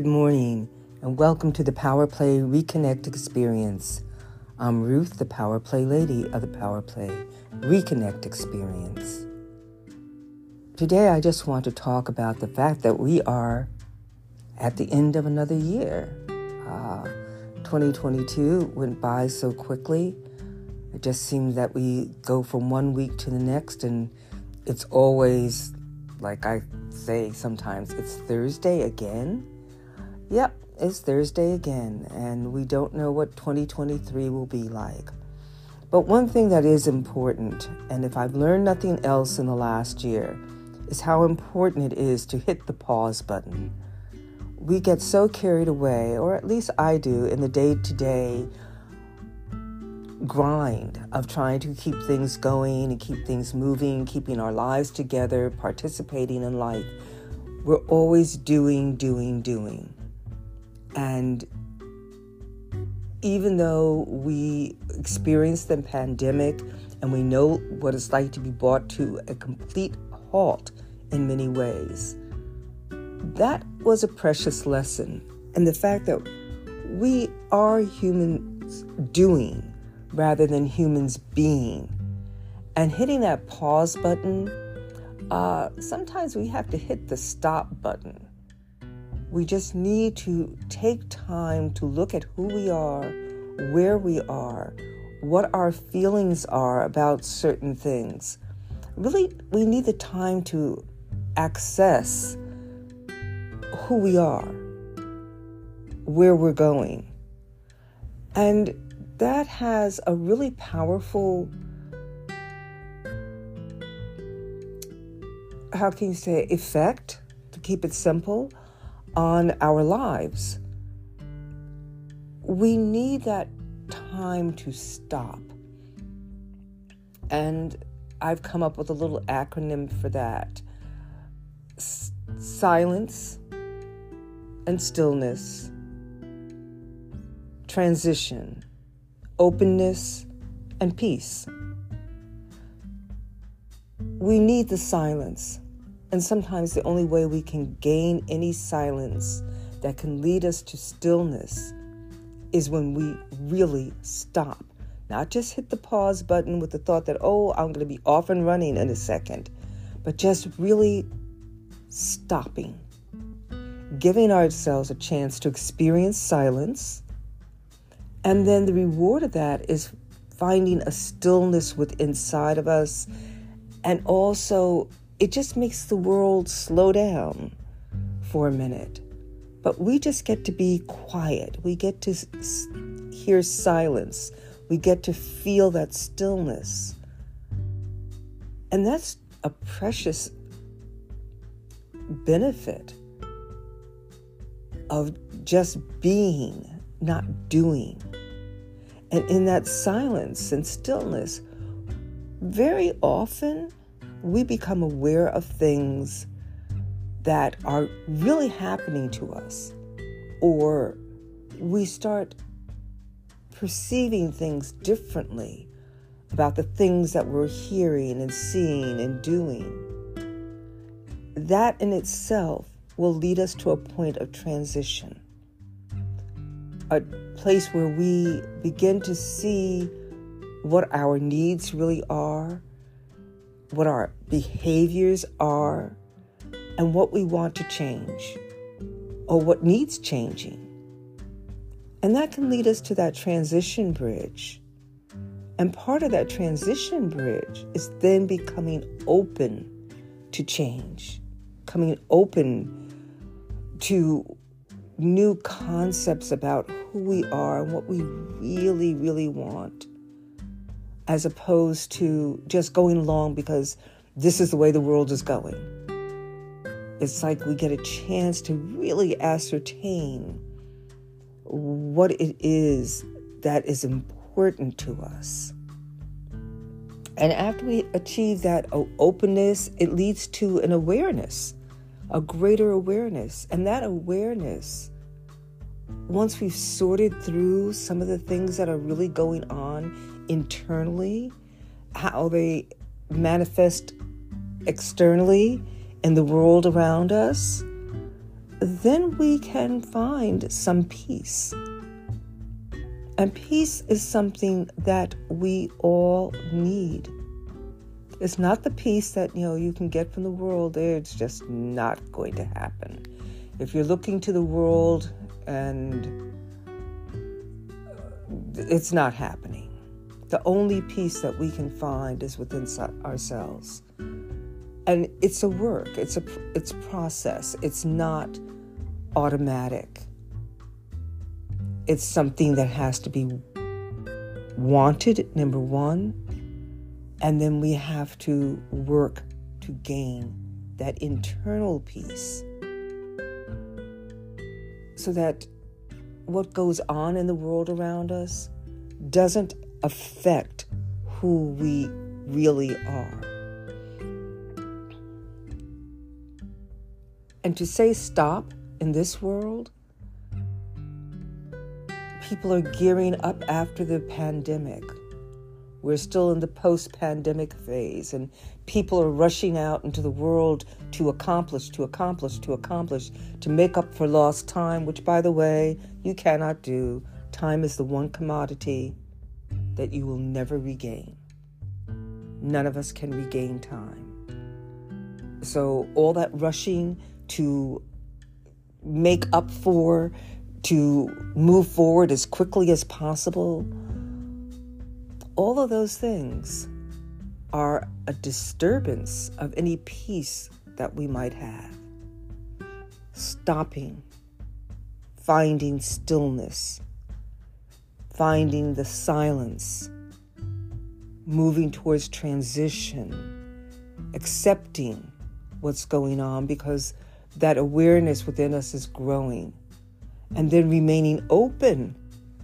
Good morning, and welcome to the Power Play Reconnect Experience. I'm Ruth, the Power Play Lady of the Power Play Reconnect Experience. Today, I just want to talk about the fact that we are at the end of another year. Uh, 2022 went by so quickly. It just seems that we go from one week to the next, and it's always, like I say sometimes, it's Thursday again Yep, it's Thursday again, and we don't know what 2023 will be like. But one thing that is important, and if I've learned nothing else in the last year, is how important it is to hit the pause button. We get so carried away, or at least I do, in the day to day grind of trying to keep things going and keep things moving, keeping our lives together, participating in life. We're always doing, doing, doing. And even though we experienced the pandemic and we know what it's like to be brought to a complete halt in many ways, that was a precious lesson. And the fact that we are humans doing rather than humans being. And hitting that pause button, uh, sometimes we have to hit the stop button we just need to take time to look at who we are, where we are, what our feelings are about certain things. Really, we need the time to access who we are, where we're going. And that has a really powerful, how can you say, effect, to keep it simple on our lives. We need that time to stop. And I've come up with a little acronym for that S- silence and stillness, transition, openness, and peace. We need the silence and sometimes the only way we can gain any silence that can lead us to stillness is when we really stop. Not just hit the pause button with the thought that, oh, I'm going to be off and running in a second, but just really stopping, giving ourselves a chance to experience silence. And then the reward of that is finding a stillness within inside of us and also it just makes the world slow down for a minute. But we just get to be quiet. We get to hear silence. We get to feel that stillness. And that's a precious benefit of just being, not doing. And in that silence and stillness, very often we become aware of things that are really happening to us, or we start perceiving things differently about the things that we're hearing and seeing and doing. That in itself will lead us to a point of transition, a place where we begin to see what our needs really are what our behaviors are, and what we want to change or what needs changing. And that can lead us to that transition bridge. And part of that transition bridge is then becoming open to change, coming open to new concepts about who we are and what we really, really want as opposed to just going along because this is the way the world is going. It's like we get a chance to really ascertain what it is that is important to us. And after we achieve that openness, it leads to an awareness, a greater awareness. And that awareness, once we've sorted through some of the things that are really going on internally, how they manifest externally in the world around us, then we can find some peace. And peace is something that we all need. It's not the peace that you know you can get from the world. It's just not going to happen. If you're looking to the world and it's not happening. The only peace that we can find is within ourselves. And it's a work, it's a it's process. It's not automatic. It's something that has to be wanted, number 1, and then we have to work to gain that internal peace so that what goes on in the world around us doesn't affect who we really are. And to say stop in this world, people are gearing up after the pandemic. We're still in the post pandemic phase, and people are rushing out into the world to accomplish, to accomplish, to accomplish, to make up for lost time, which, by the way, you cannot do. Time is the one commodity that you will never regain. None of us can regain time. So, all that rushing to make up for, to move forward as quickly as possible, all of those things are a disturbance of any peace that we might have. Stopping, finding stillness, finding the silence, moving towards transition, accepting what's going on because that awareness within us is growing, and then remaining open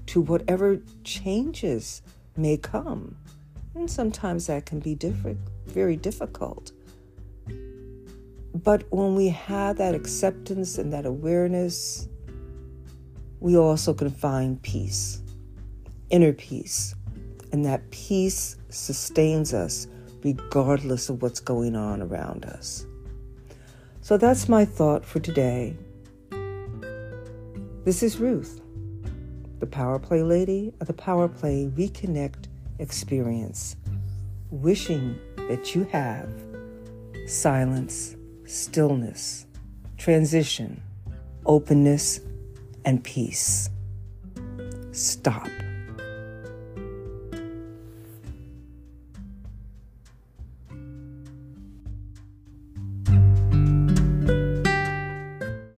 to whatever changes may come. And sometimes that can be different, very difficult. But when we have that acceptance and that awareness, we also can find peace, inner peace. And that peace sustains us regardless of what's going on around us. So that's my thought for today. This is Ruth the Power Play Lady of the Power Play Reconnect experience, wishing that you have silence, stillness, transition, openness, and peace. Stop.